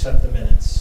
accept the minutes.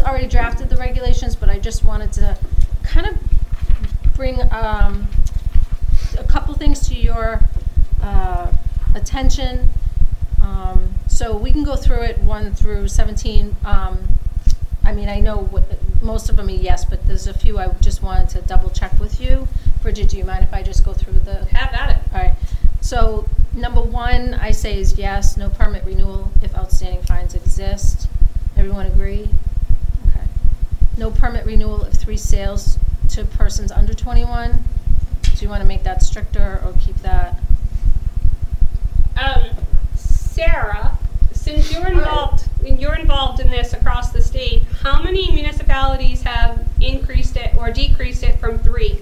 already drafted the regulations, but I just wanted to kind of bring um, a couple things to your uh, attention. Um, so we can go through it one through 17. Um, I mean, I know what, most of them are yes, but there's a few I just wanted to double check with you. Bridget, do you mind if I just go through? municipalities have increased it or decreased it from three.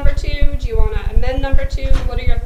number two? Do you want to amend number two? What are your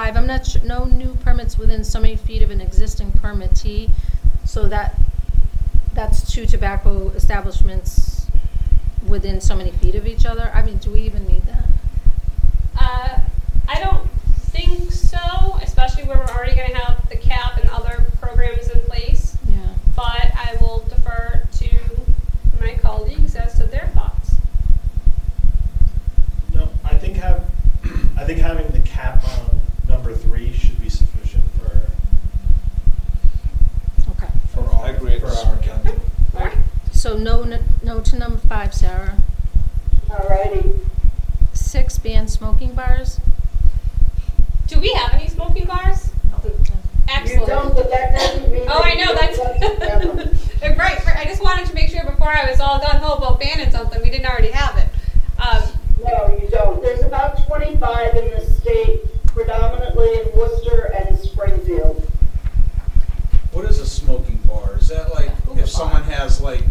five, I'm not sure, no new permits within so many feet of an existing permittee. So that, that's two tobacco establishments within so many feet of each other. I mean, do we even need that? Uh, I don't think so, especially where we're already gonna have the cap and other programs in place. Yeah. But I will defer to my colleagues as to their thoughts. No, I think have, I think having the cap on number three should be sufficient for, Okay. for our, I agree. for our county. Alright? So no, n- no to number five, Sarah. All righty. Six, ban smoking bars. Do we have any smoking bars? You don't, but that doesn't mean. Oh, I know, that's, don't have them. right, right, I just wanted to make sure before I was all done, ho about banning something, we didn't already have it. Um, No, you don't. There's about 25 in the state, predominantly in Worcester and Springfield. What is a smoking bar? Is that like if someone has like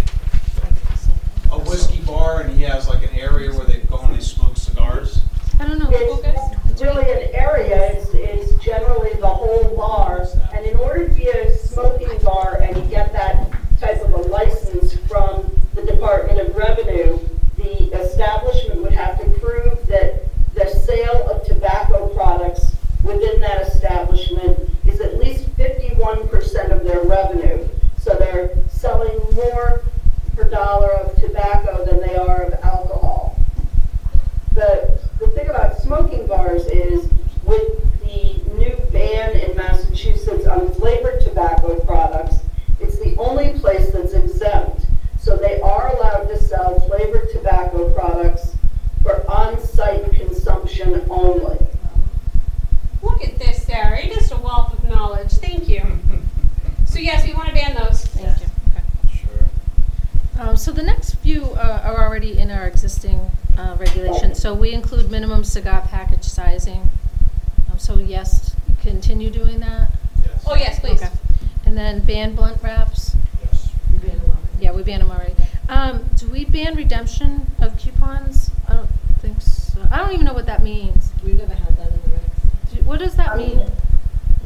a whiskey bar and he has like an area where they go and they smoke cigars? I don't know. It's not really an area, it's, it's generally the whole bar. And in order to be a smoking bar and you get that type of a license from the Department of Revenue, the establishment would have to prove that the sale of tobacco products within that establishment is at least fifty-one percent of their revenue. So they're selling more per dollar of tobacco than they are of alcohol the, the thing about smoking bars is with the new ban in Massachusetts on flavored tobacco products, it's the only place that's exempt. So they are allowed to sell flavored tobacco products for on-site consumption only. look at this, Sarah, you're just a wealth of knowledge, thank you. So yes, we wanna ban those. Thank you. Okay. Sure. Um, so the next few uh, are already in our existing uh, regulations. So we include minimum cigar package sizing. Um, so yes, continue doing that. Yes. Oh, yes, please. Okay. And then ban blunt wraps. Yes. You ban them already. Yeah, we banned them already. Um, do we ban redemption of coupons? I don't think so. I don't even know what that means. We've never had that in the regs. Do- What does that mean?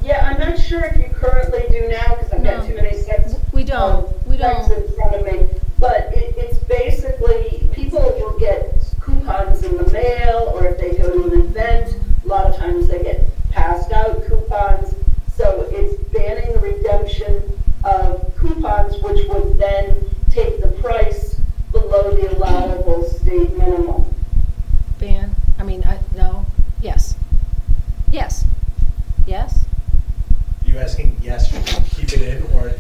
Yeah, I'm not sure if you currently do now, because I've got too many sets. We don't. of We don't. in front of me, but it, it's basically, people will get coupons in the mail, or if they go to an event, a lot of times they get passed out coupons. So it's banning the redemption of coupons, which would then take the price below the allowable state minimum. Ban? I mean, I, no. Yes. Yes. Yes? You asking yes, should we keep it in, or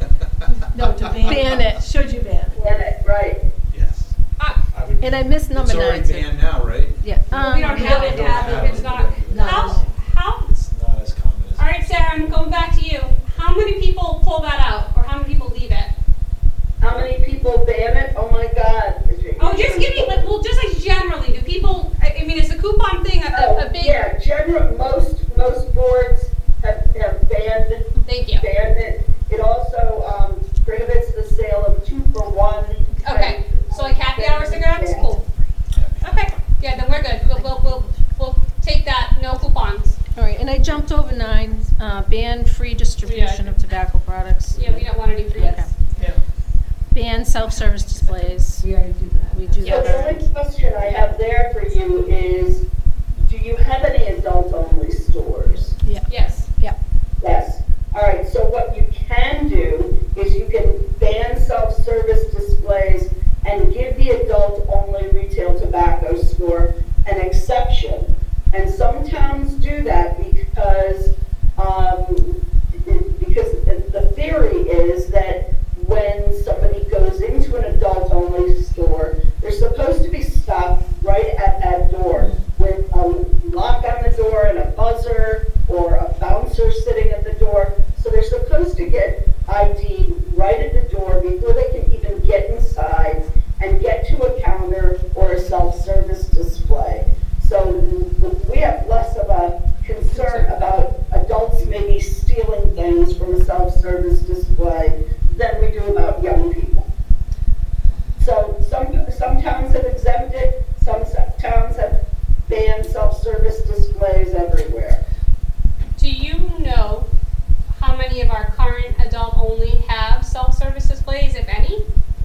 No, to ban. Ban it. Should you ban it? Ban it, right? yes? Uh, I would. And I missed number It's nine. already too. banned now, right? Yeah. we don't um, have it, don't have have it, it's it. not, No. how, how, It's not as common as. all right, Sarah, I'm going back to you. How many people pull that out, or how many people leave it? How many people ban it? Oh my God. Oh, just give me, like, well, just like generally, do people, I, I mean, is the coupon thing a, a, Oh, a big? yeah, general, most, most boards have, have banned, Thank you. banned it. It also, um, prohibits the sale of two for one. Okay, so like happy hour cigarettes, cool. Okay, yeah, then we're good. We'll, we'll, we'll, we'll take that, no coupons. All right, and I jumped over nine, uh, ban free distribution of tobacco products. Yeah, we don't want any freeze. Okay. Yeah. Ban self-service displays. Yeah, we already do that. We do So that the already. only question I have there for you is, do you have any adult-only stores? Yeah, Yes. yeah. Yes. All right, so what you can do is you can ban self-service displays and give the adult-only retail tobacco store an exception. And some towns do that because, um, it- because the- the theory is that when somebody goes into an adult-only store, they're supposed to be stopped right at that door with a lock on the door and a buzzer or a bouncer sitting at the door. So they're supposed to get ID right at the door before they can even get inside and get to a counter or a self-service display. So we have less of a concern about adults maybe stealing things from a self-service display than we do about young people. So some, some towns have exempted, some towns have banned self-service displays everywhere. Do you know how many of our current adult only have self-service displays, if any?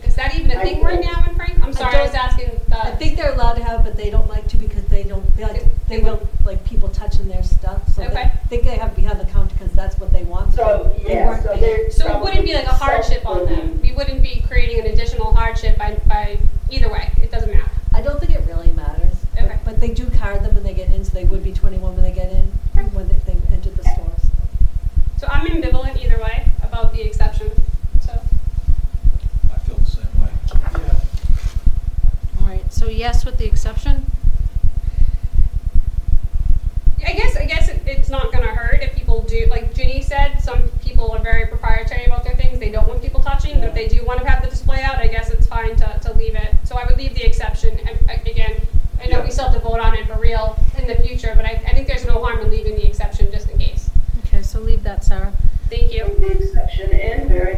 Is that even a I thing right now in Frank? I'm sorry, I was asking the. I think they're allowed to have, but they don't like to because they don't, they like, they don't like people touching their stuff. So they Okay. think they have behind the counter because that's what they want. So, they yeah, so. So it wouldn't be like a hardship on them. We wouldn't be creating an additional hardship by, by, either way, it doesn't matter. I don't think it really matters. but- Okay. But they do card them when they get in, so they would be twenty-one when they get in, when they, they entered the store. so. So I'm ambivalent either way about the exception, so. I feel the same way. Yeah. All right, so yes with the exception? I guess, I guess it, it's not gonna hurt if people do, like Ginny said, some people are very proprietary about their things, they don't want people touching, but if they do wanna have the display out, I guess it's fine to, to leave it. So I would leave the exception, and uh, again, I know we still have to vote on it for real in the future, but I, I think there's no harm in leaving the exception just in case. Okay, so leave that, Sarah. Thank you. The exception in, very good. Twelve. Alrighty.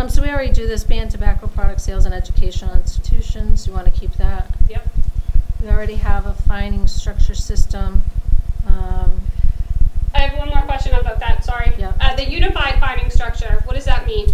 Um, so we already do this, ban tobacco product sales in educational institutions, you wanna keep that? Yep. We already have a fining structure system. Um, I have one more question about that, sorry. Yeah. Uh, the unified fining structure, what does that mean?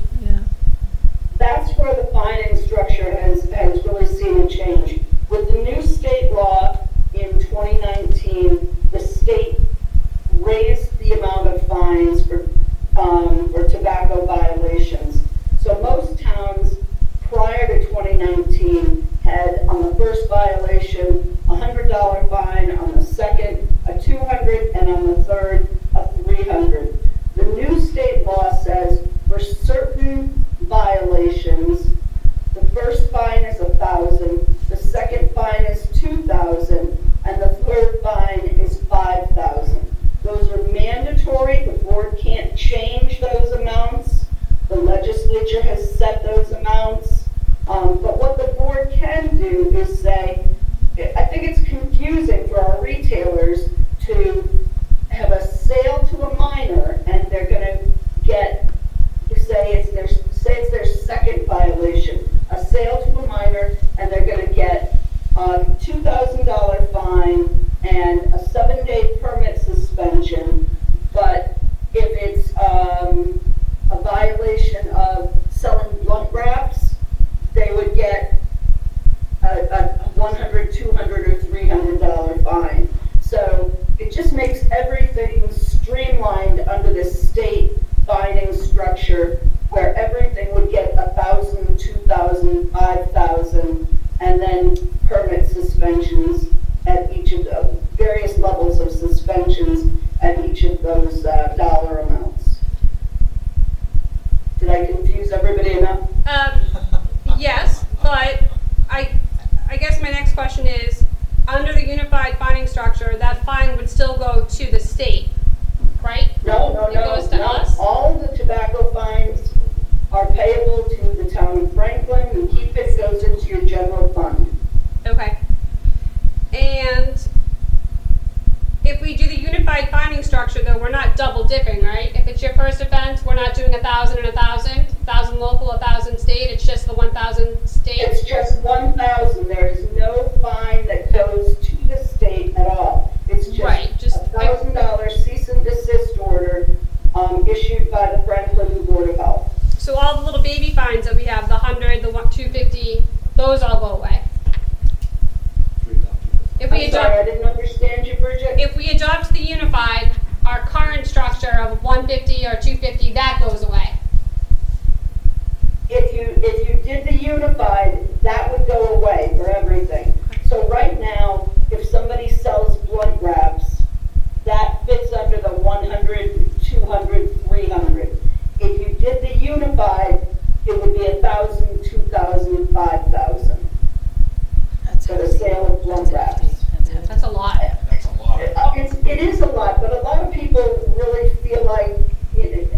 Feel like,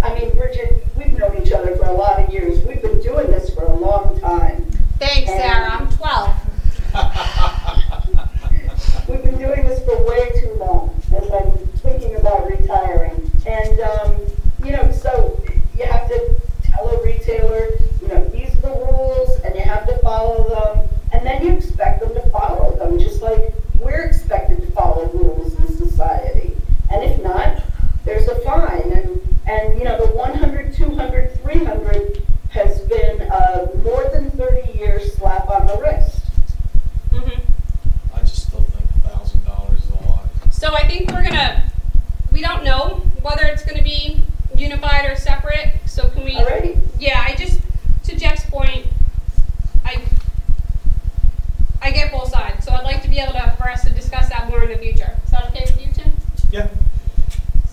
I mean, Bridget, we've known each other for a lot of years. We've been doing this for a long time. Thanks, Sarah, I'm twelve. We've been doing this for way too long, as I'm thinking about retiring. And, um, you know, so you have to tell a retailer, you know, these are the rules, and you have to follow them. And then you expect them to follow them, just like we're expected to follow rules in society. And if not, there's a fine. And, and, you know, the 100, 200, 300 has been a more than 30 year slap on the wrist. Mhm. I just still think a thousand dollars is a lot. So I think we're gonna, we don't know whether it's gonna be unified or separate, so can we? Alrighty. Yeah, I just, to Jeff's point, I, I get both sides, so I'd like to be able to, for us to discuss that more in the future. Is that okay with you, Tim? Yeah.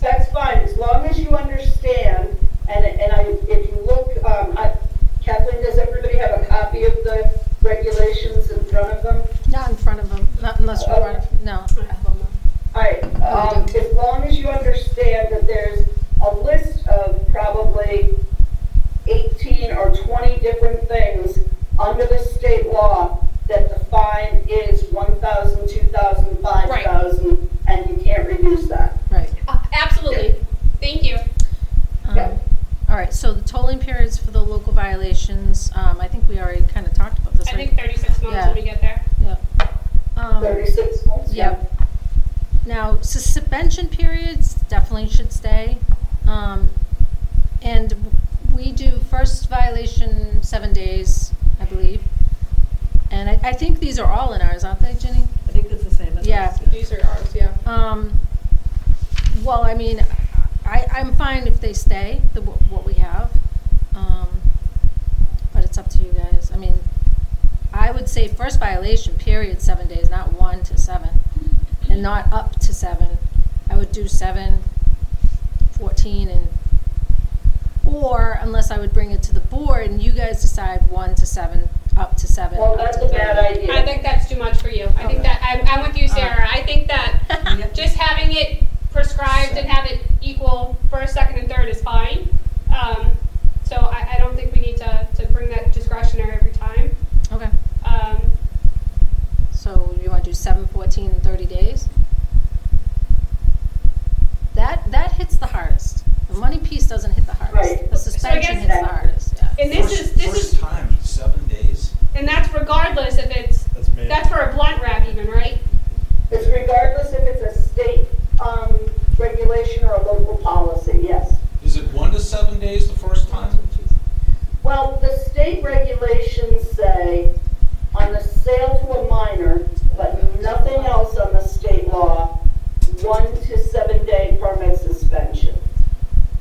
That's fine, as long as you understand, and, and I, if you look, um, I, Kathleen, does everybody have a copy of the regulations in front of them? Not in front of them, not unless you want, no. Alright, um, as long as you understand that there's a list of probably eighteen or twenty different things under the state law that the fine is one thousand, two thousand, five thousand, and you can't reduce that. Right. Uh, Absolutely, thank you. Um, Yeah. All right, so the tolling periods for the local violations, um, I think we already kind of talked about this, I right? think thirty-six months Yeah. when we get there. Yeah. Um, Thirty-six months? Yep. Now, suspension periods definitely should stay. Um, and we do first violation seven days, I believe. And I, I think these are all in ours, aren't they, Ginny? I think it's the same as Yeah. These are ours, yeah. Um, well, I mean, I, I'm fine if they stay, the, what we have. Um, but it's up to you guys. I mean, I would say first violation, period, seven days, not one to seven. And not up to seven. I would do seven, fourteen, and, or unless I would bring it to the board and you guys decide one to seven, up to seven. Well, up that's to a bad 30. idea. I think that's too much for you. I think that, I'm, I'm with you, Sarah. I think that Yep. just having it prescribed and have it equal first, second, and third is fine. Um, so I, I don't think we need to, to bring that discretionary every time. Okay, Um, so you wanna do seven, fourteen, and thirty days? That, that hits the hardest. The money piece doesn't hit the hardest. Right. The suspension guess- hits the hardest, yeah. and this is, this First is, time, seven days? And that's regardless if it's, That's that's for a blunt wrap even, right? It's regardless if it's a state, um, regulation or a local policy, yes. Is it one to seven days the first time? Well, the state regulations say on the sale to a minor, but nothing else on the state law, one to seven day permit suspension.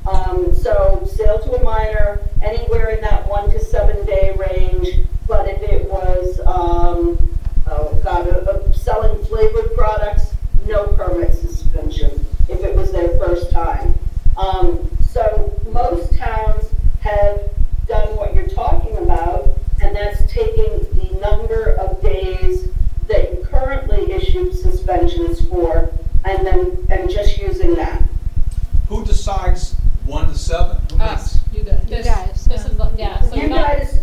Um, so sale to a minor, anywhere in that one to seven day range, but if it was, um, oh God, uh, uh, selling flavored products, no permit suspension, if it was their first time. Um, so most towns have done what you're talking about, and that's taking the number of days that you currently issued suspensions for, and then, and just using that. Who decides one to seven? Who Us. You guys. You This- guys, This yeah. is, the- yeah, so You you're not, guys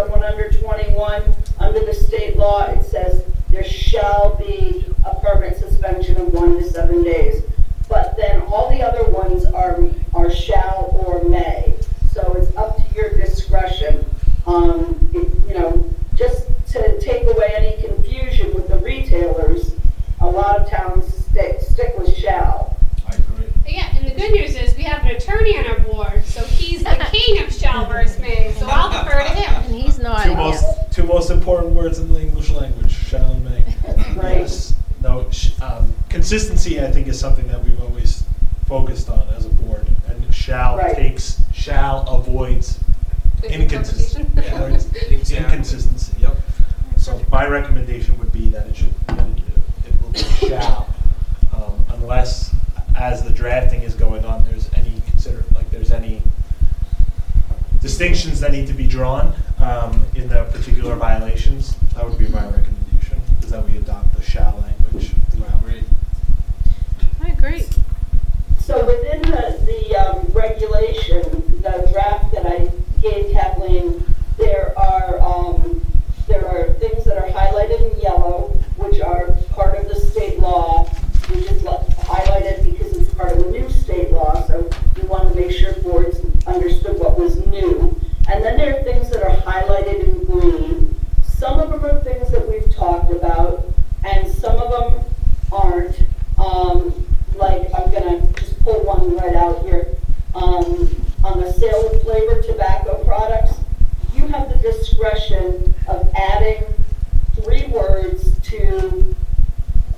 someone under 21. Under the state law, it says there shall be a permit suspension of one to seven days. But then all the other ones are, are shall or may. So it's up to your discretion. Um, it- you know, just to take away any confusion with the retailers, a lot of towns stick, stick with shall. I agree. Yeah, and the good news is we have an attorney on our board, so he's the king of shall versus may, so I'll defer to him. And he's not. Two most, two most important words in the English language, shall and may. Right. Yes. No, sh- um, consistency, I think, is something that we've always focused on as a board. And shall Right. takes, shall avoids inconsistency. Interpretation. Exactly. Inconsistency. Yep. So my recommendation would be that it should, that it it will be shall, um, unless, as the drafting is going on, there's any consider, like, there's any distinctions that need to be drawn, um, in the particular violations, that would be my recommendation, is that we adopt the shall language throughout. Great. All right, great. So within the, the um, regulation, the draft that I gave Kathleen, there are, um, there are things that are highlighted in yellow, which are part of the state law, is lo- highlighted because it's part of a new state law, so we wanted to make sure boards understood what was new. And then there are things that are highlighted in green. Some of them are things that we've talked about, and some of them aren't. Um, like, I'm gonna just pull one right out here. Um, on the sale of flavored tobacco products, you have the discretion of adding three words to,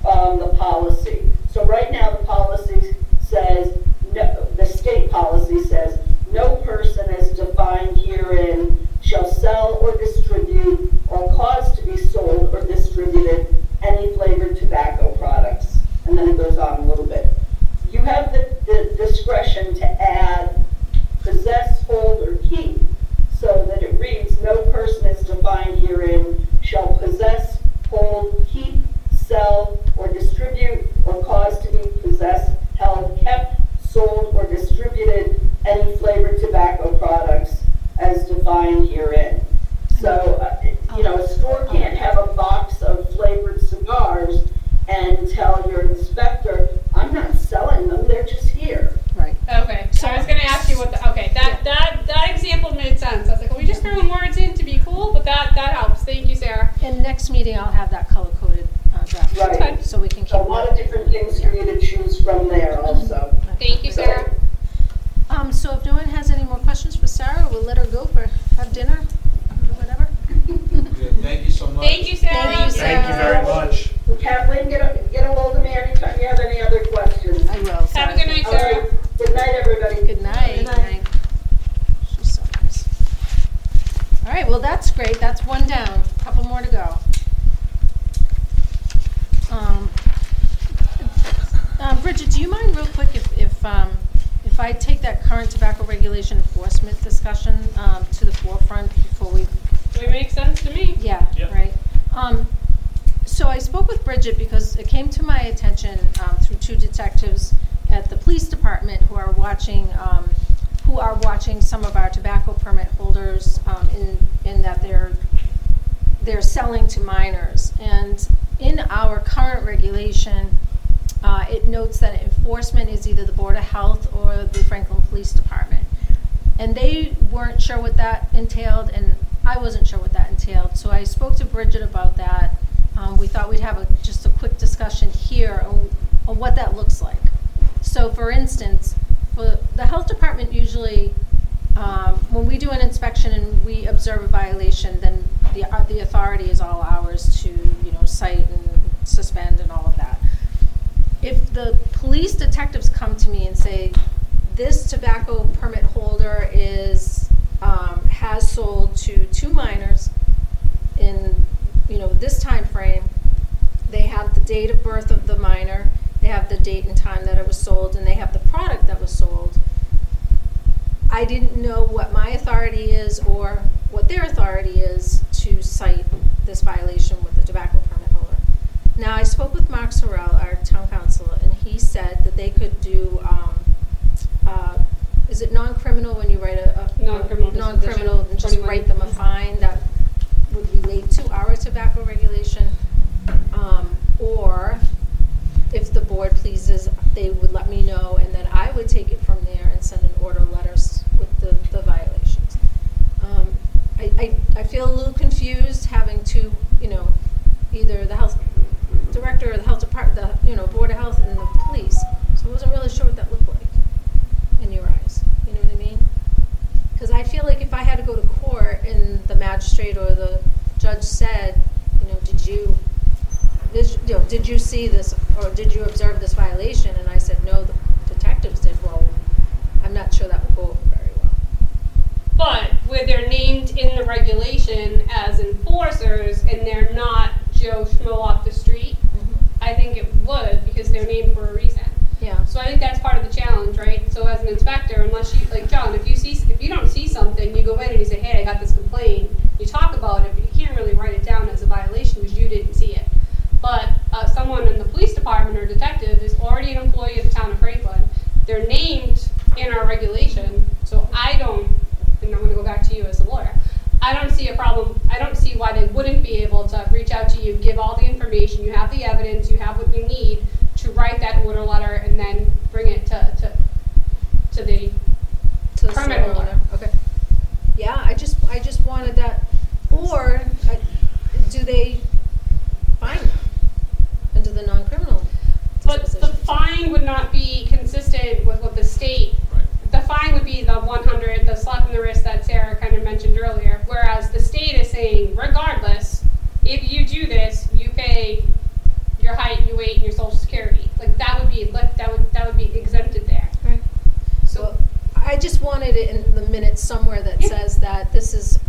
um, the policy. So right now, the policy says, no, the state policy says, no person as defined herein shall sell or distribute or cause to be sold or distributed any flavored tobacco products. And then it goes on a little bit. You have the, the discretion to add possess, hold, or keep, so that it reads, no person as defined herein shall possess, hold, keep, sell, or distribute, or cause to be possessed, held, kept, sold, or distributed any flavored tobacco products as defined herein. So, uh, you know, a store can't have a box of flavored cigars and tell your inspector, I'm not selling them, they're just here. Right. Okay, so I was gonna ask you what the, okay, that, that, that example made sense. I was like, are we just throwing words in to be cool? But that, that helps. Thank you, Sarah. And next meeting, I'll have that color-coded uh, draft. Right. So we can keep. So a lot of different things for you to choose from there also. Thank you, Sarah. Um, so if no one has any more questions for Sarah, we'll let her go for, have dinner, or whatever. Good. Thank you so much. Thank you, Sarah. Thank you, Thank you very much. Kathleen, get a, get a hold of me anytime you have any other questions. I will. Have a Sarah. good night, All right, Sarah. good night, everybody. Good night. Good night. She's so nice. All right, well, that's great. That's one down. Couple more to go. Um, uh, Bridget, do you mind real quick if, if, um, if I take that current tobacco regulation enforcement discussion, um, to the forefront before we It makes sense to me. yeah, Yep. right. Um, so I spoke with Bridget because it came to my attention um, through two detectives at the police department who are watching um, who who are watching some of our tobacco permit holders um, in, in that they're, they're selling to minors. And in our current regulation, uh, it notes that enforcement is either the Board of Health or the Franklin Police Department. And they weren't sure what that entailed, and I wasn't sure what that entailed. So I spoke to Bridget about that. Um, we thought we'd have a, just a quick discussion here on, on what that looks like. So for instance, for the health department usually, um, when we do an inspection and we observe a violation, then the, uh, the authority is all ours to, you know, cite and suspend and all of that. If the police detectives come to me and say, this tobacco permit holder is, um, has sold to two minors in, you know, this time frame, they have the date of birth of the minor, they have the date and time that it was sold, and they have the product that was sold. I didn't know what my authority is or what their authority is to cite this violation with the tobacco permit holder. Now, I spoke with Mark Cerel, our town council, and he said that they could do, um, uh, is it non-criminal when you write a? a- Non-criminal Non-criminal, and just write them a fine that would relate to our tobacco regulation. Um, or if the board pleases, they would let me know, and then I would take it from there and send an order letters with the, the violations. Um, I, I, I feel a little confused having to, you know, either the health director or the health department, the, you know, board of health and the police. So I wasn't really sure what that looked like in your eyes, you know what I mean? Because I feel like if I had to go to court and the magistrate or the judge said, you know, did you, this, you know, did you see this or did you observe this violation? And I said, no, the detectives did. Well, I'm not sure that would go over very well. But where they're named in the regulation as enforcers and they're not Joe Schmo off the street, I think it would because they're named for a reason. Yeah. So I think that's part of the challenge, right? So as an inspector, unless you, like John, if you see, if you don't see something, you go in and you say, hey, I got this complaint. You talk about it, but you can't really write it down as a violation because you didn't see it. But uh, someone in the police department or detective is already an employee of the town of Franklin. They're named in our regulation, so I don't, and I'm gonna go back to you as a lawyer. I don't see a problem, I don't see why they wouldn't be able to reach out to you, give all the information, you have the evidence, you have what you need to write that order letter and then bring it to, to, to the, to the Permit store holder. owner. Okay. Yeah, I just, I just wanted that, or, uh, do they fine under the non-criminal but the fine would not be consistent with what the state, fine would be the one hundred, the slap in the wrist that Sarah kind of mentioned earlier. Whereas the state is saying regardless, if you do this, you pay your height, your weight, and your social security. Like that would be, like, that would, that would be exempted there. Right. So, I just wanted it in the minutes somewhere that Yeah. says that this is,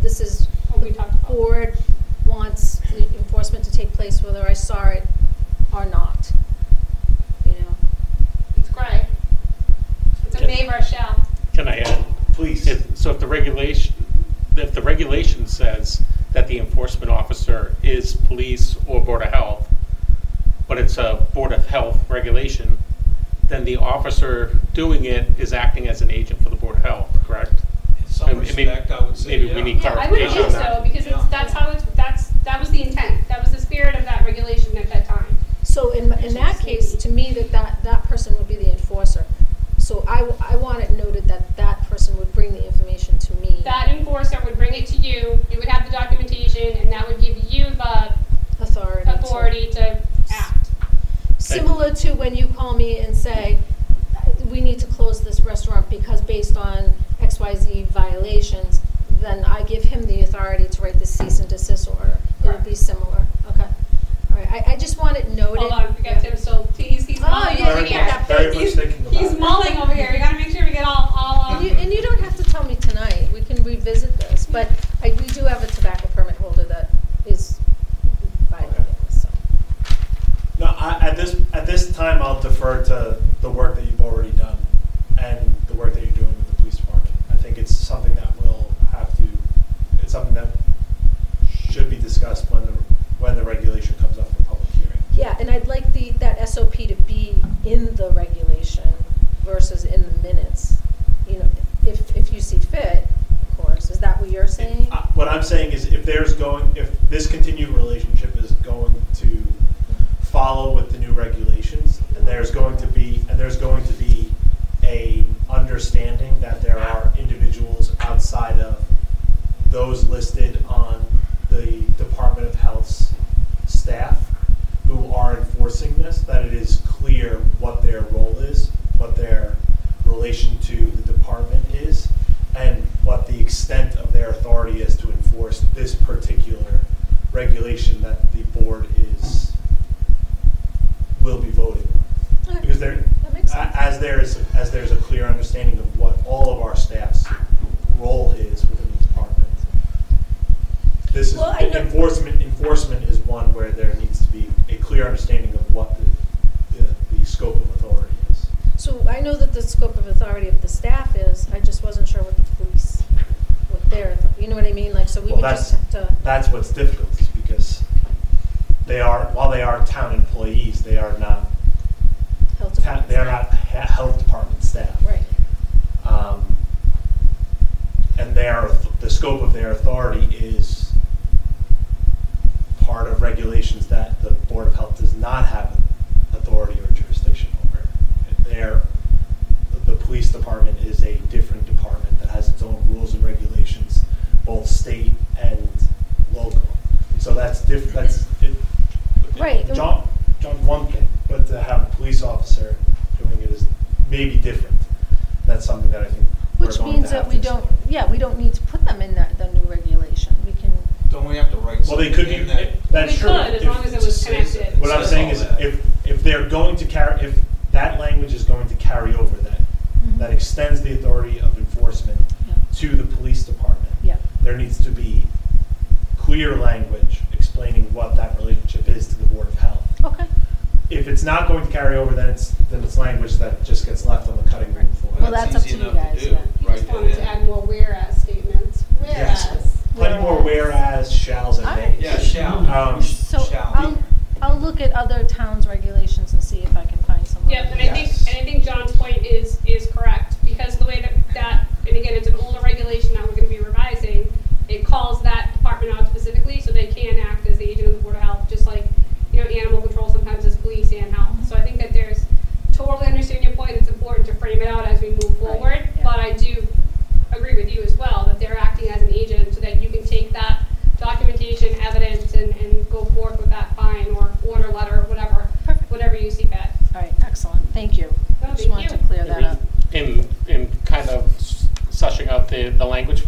this is, what we talked about. board wants the enforcement to take place whether I saw it or not. You know? It's gray. It's a neighbor shell. Can I add? Please. If- So if the regulation, if the regulation says that the enforcement officer is police or Board of Health, but it's a Board of Health regulation, then the officer doing it is acting as an agent for the Board of Health, correct? In some I mean, maybe- respect, I would say, maybe we yeah. need Yeah, I would clarification think on that. so, because it's, Yeah. that's how it's, that's, that was the intent. That was the spirit of that regulation at that time. So in, in that case, to me, that, that, that person enforcement is one where there needs to be a clear understanding of what the, the, the scope of authority is. So I know that the scope of authority of the staff is, I just wasn't sure what the police, what their, you know what I mean? Like, so we Well, would just have to. that's what's difficult, is because they are, while they are town employees, they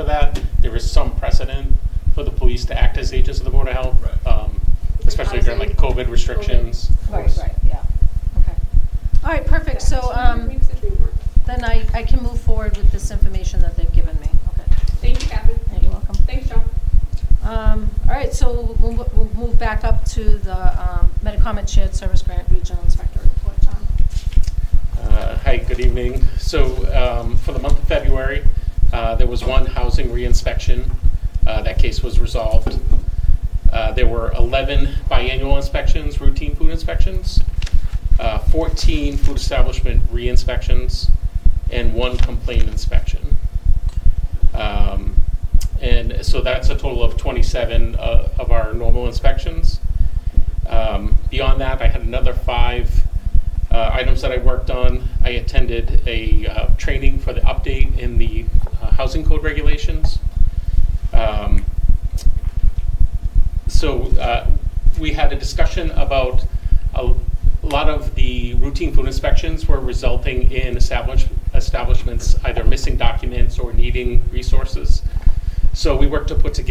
for that. There is some precedent for the police to act as agents of the Board of Health, Right. um, especially during like COVID restrictions. Right, right, yeah, okay. All right, perfect, so, um, then I, I can move forward with this information that they've given me, okay. Thank you, Yeah, Kathy. You're welcome. Thanks, John. Um, all right, so we'll, we'll move back up to the, um, Metacomet Shared Services were 11 biannual inspections, routine food inspections, uh, 14 food establishment re-inspections, and one complaint inspection. Um, and so that's a total of 27 uh, of our normal inspections. Um, beyond that, I had another five uh, items that I worked on. I attended a uh, training for the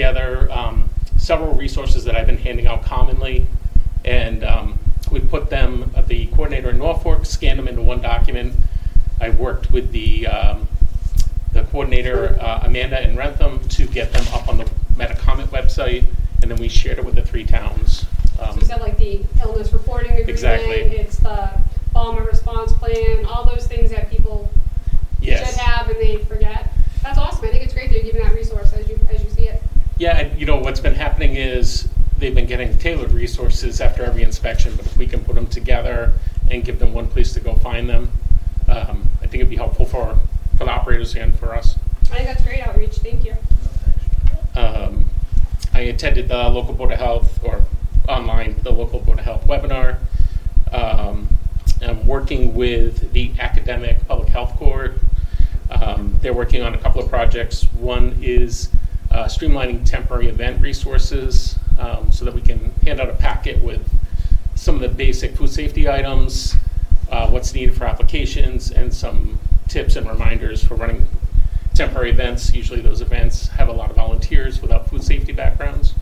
together um, several resources that I've been handing out they've been getting tailored resources after every inspection, but if we can put them together and give them one place to go find them, um, I think it'd be helpful for, for the operators and for us. I think that's great outreach. Thank you. Um, I attended the local Board of Health, or online, the local Board of Health webinar. Um, I'm working with the Academic Public Health Corps. Um, they're working on a couple of projects. One is uh, streamlining temporary event resources um, so that we can hand out a packet with some of the basic food safety items, uh, what's needed for applications, and some tips and reminders for running temporary events. Usually those events have a lot of volunteers without food safety backgrounds.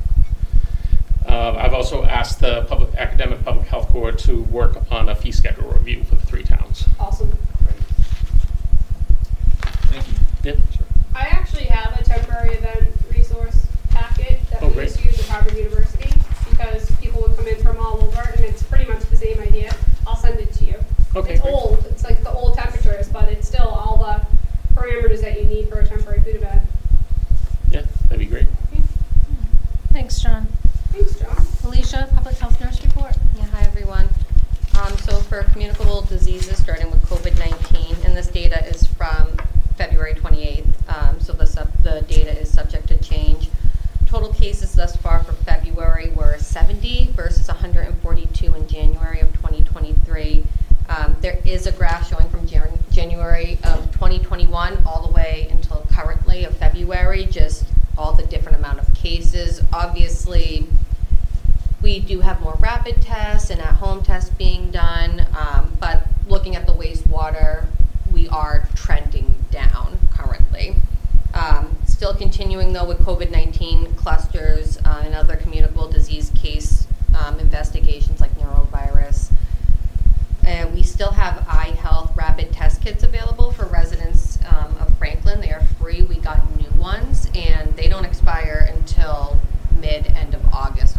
Uh, I've also asked the public, academic public health corps to work on a fee schedule review for the three towns. Awesome. Thank you. Yep, sure. I actually have a temporary event resource packet that Oh, we great. used to use at Harvard University because people would come in from all over and it's pretty much the same idea. I'll send it to you. Okay, It's great. old, it's like the old temperatures, but it's still all the parameters that you need for a temporary food event. Yeah, that'd be great. Thanks, John. Thanks, John. Alicia, Public Health Nurse Report. Yeah, hi, everyone. Um, so for communicable diseases, starting with COVID-19, and this data is from February 28th, um, so the sub, the data is subject to change. Total cases thus far for February were 70 versus 142 in January of 2023. Um, there is a graph showing from Jan- January of 2021 all the way until currently of February, just all the different amount of cases. Obviously, we do have more rapid tests and at-home tests being done, um, but looking at the wastewater, we are trending down currently. Um, still continuing though with COVID-19 clusters uh, and other communicable disease case um, investigations like norovirus. And we still have iHealth rapid test kits available for residents um, of Franklin. They are free. We got new ones, and they don't expire until mid end of August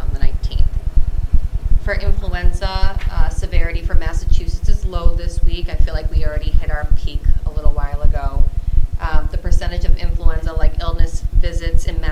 on the 19th. For influenza, uh, severity for Massachusetts is low this week. I feel like we already hit our peak a little while ago. Um, the percentage of influenza-like illness visits in Massachusetts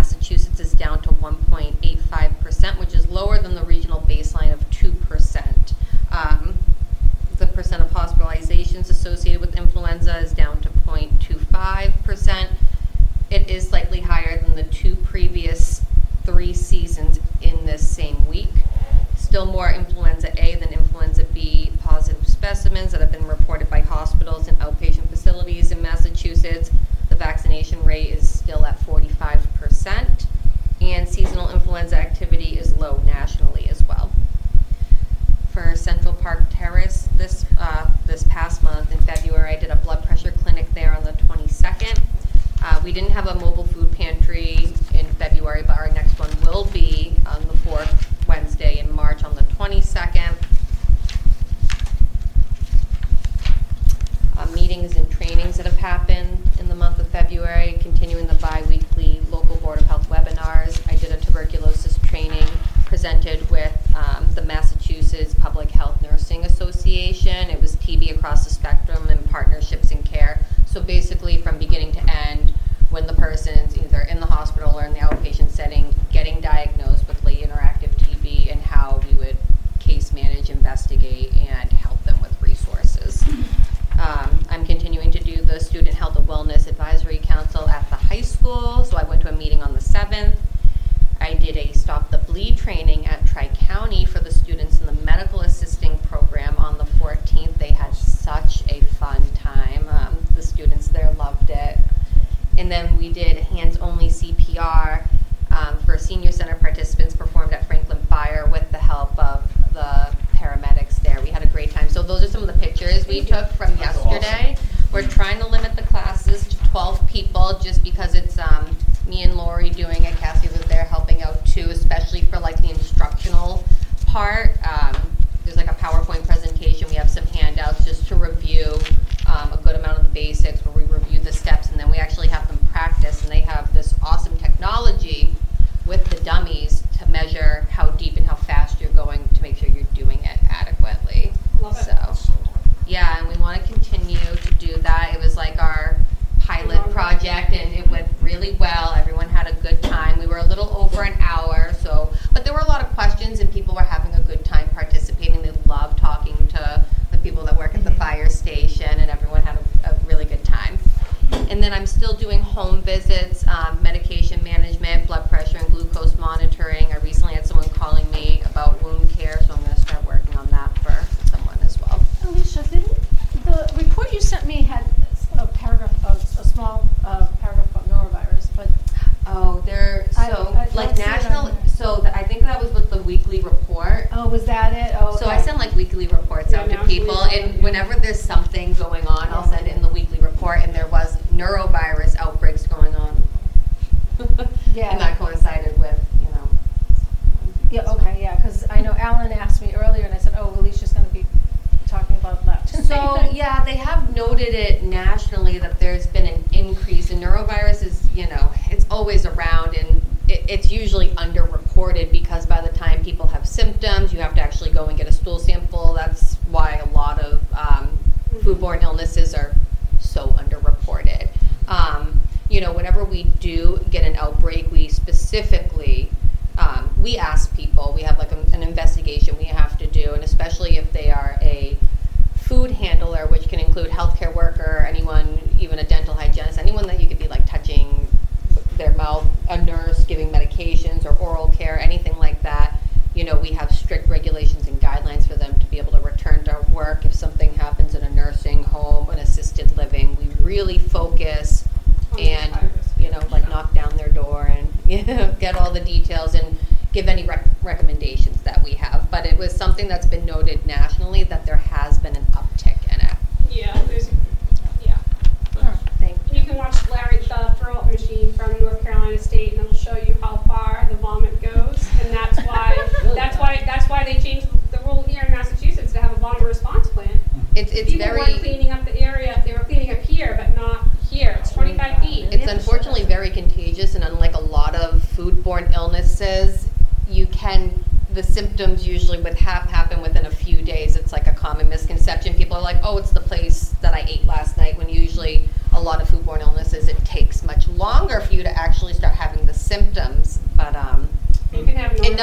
whenever there's something going on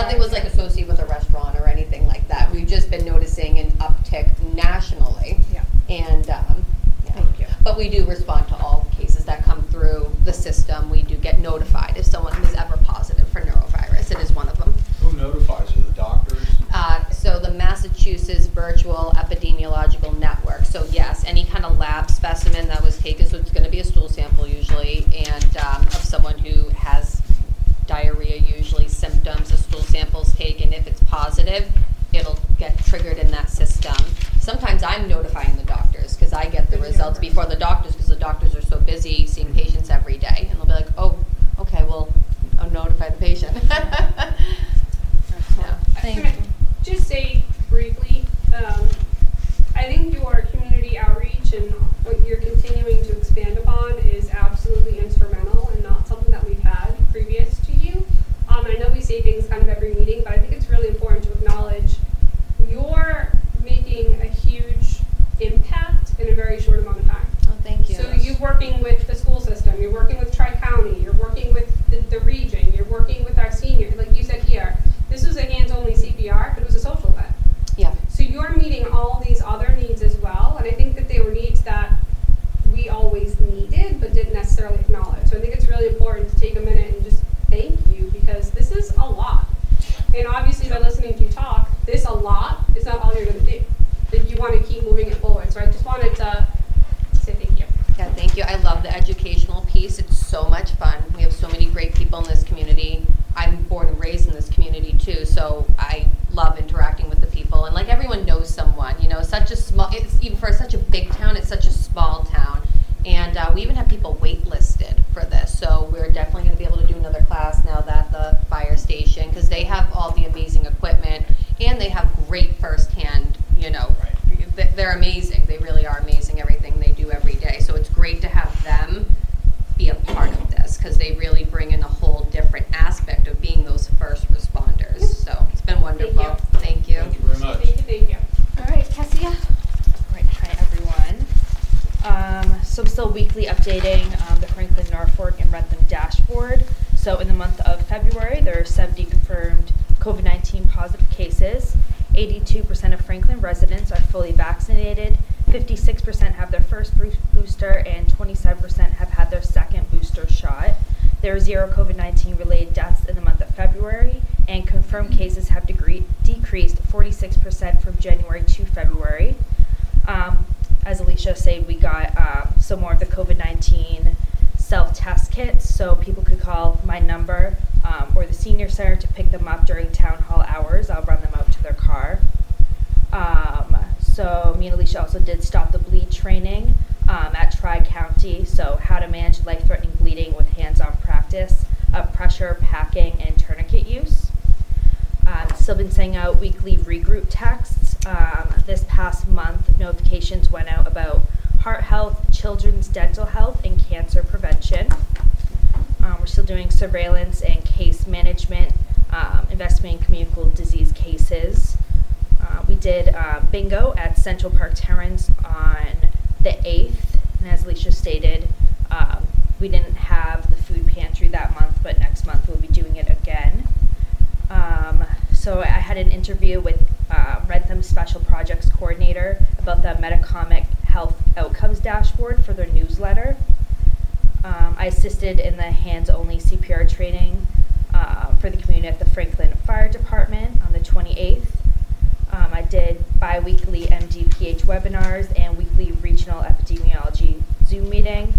nothing was like associated with a restaurant or anything like that. We've just been noticing an uptick nationally. Yeah. And, um, yeah. Thank you. But we do respond to all about the Metacomet Health Outcomes Dashboard for their newsletter. Um, I assisted in the hands only CPR training uh, for the community at the Franklin Fire Department on the 28th. Um, I did bi weekly MDPH webinars and weekly regional epidemiology Zoom meeting.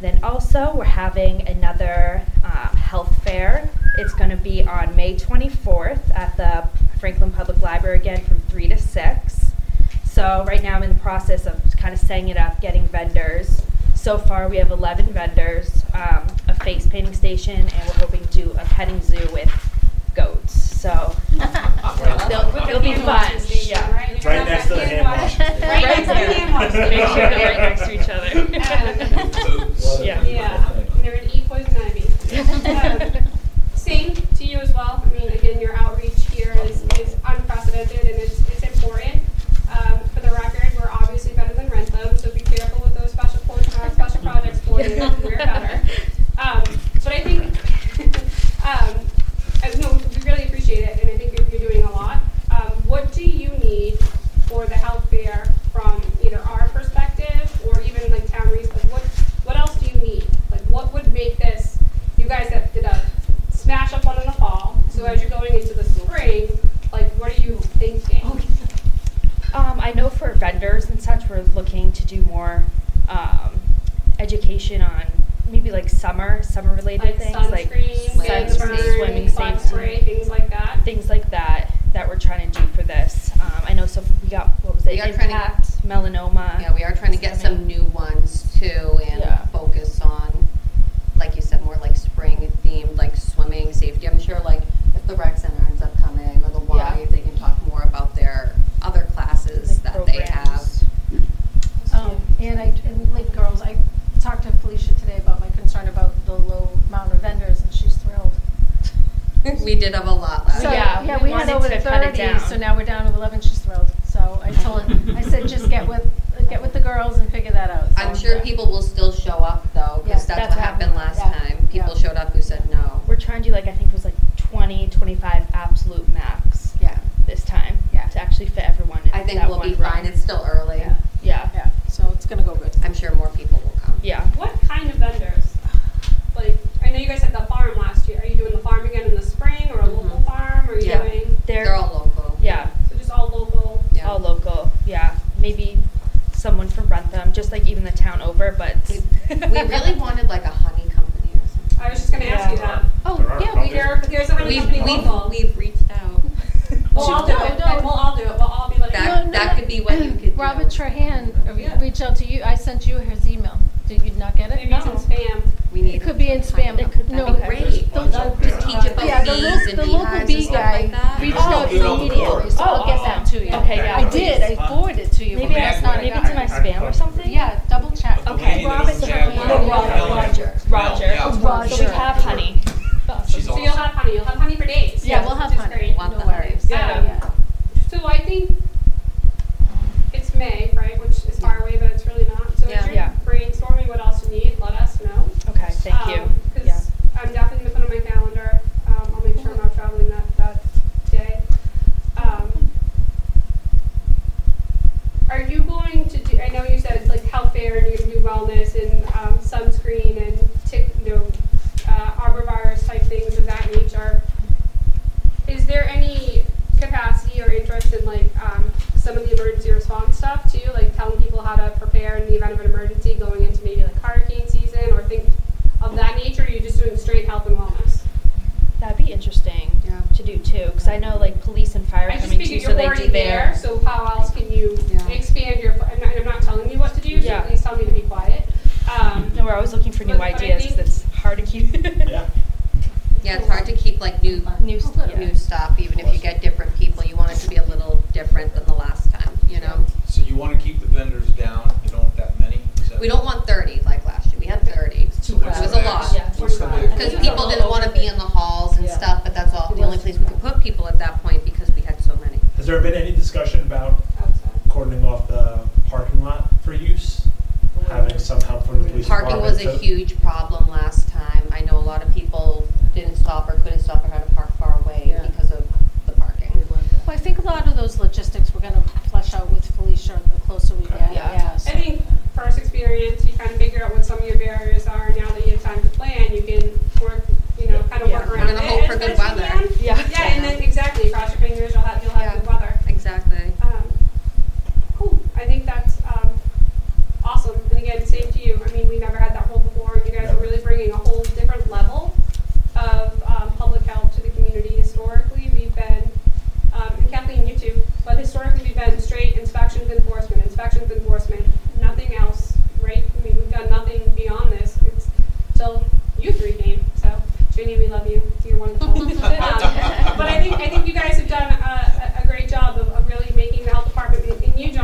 Then also, we're having another uh, health fair. It's going to be on May 24th at the Franklin Public Library again from 3 to 6. So right now I'm in the process of kind of setting it up, getting vendors. So far we have 11 vendors, um, a face painting station, and we're hoping to do a petting zoo with goats. So they'll, it'll be fun. Yeah. Right next to the hand wash. Right next to the hand wash. Make sure they're right next to each other. Yeah. Yeah. And they're an e poison ivy. Same to you as well. I mean, again, your outreach here is, is unprecedented and it's, it's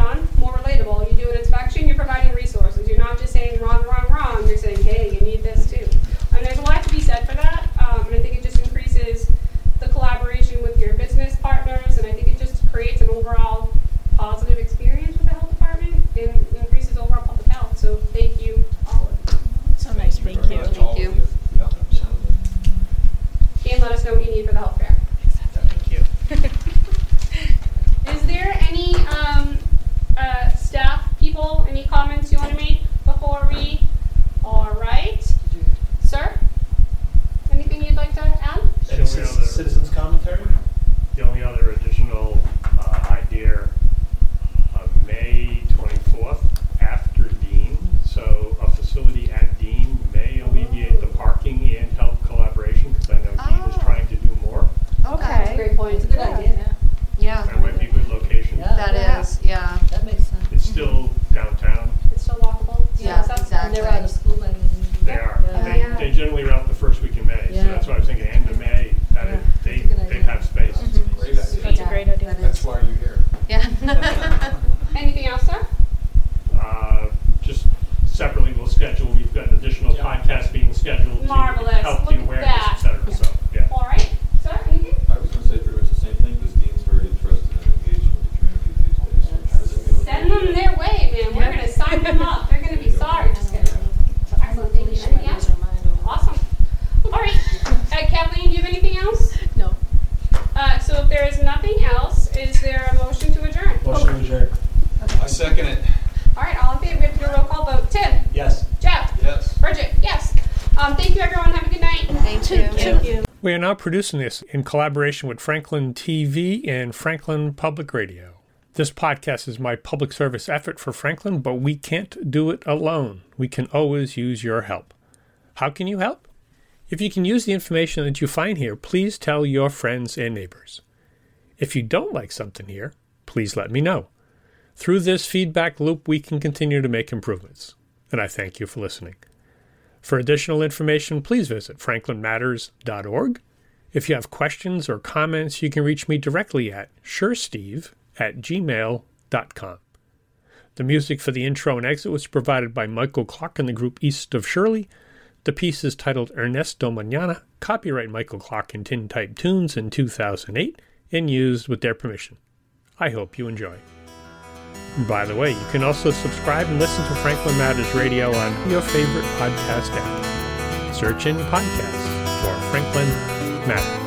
on, more relatable. You do an inspection, you're now producing this in collaboration with Franklin TV and Franklin Public Radio. This podcast is my public service effort for Franklin, but we can't do it alone. We can always use your help. How can you help? If you can use the information that you find here, please tell your friends and neighbors. If you don't like something here, please let me know. Through this feedback loop, we can continue to make improvements. And I thank you for listening. For additional information, please visit franklinmatters.org if you have questions or comments, you can reach me directly at shersteve at gmail.com. The music for the intro and exit was provided by Michael Clark and the group East of Shirley. The piece is titled Ernesto Manana, copyright Michael Clark and Tin Type Tunes in 2008, and used with their permission. I hope you enjoy. By the way, you can also subscribe and listen to Franklin Matters Radio on your favorite podcast app. Search in podcasts for Franklin Man.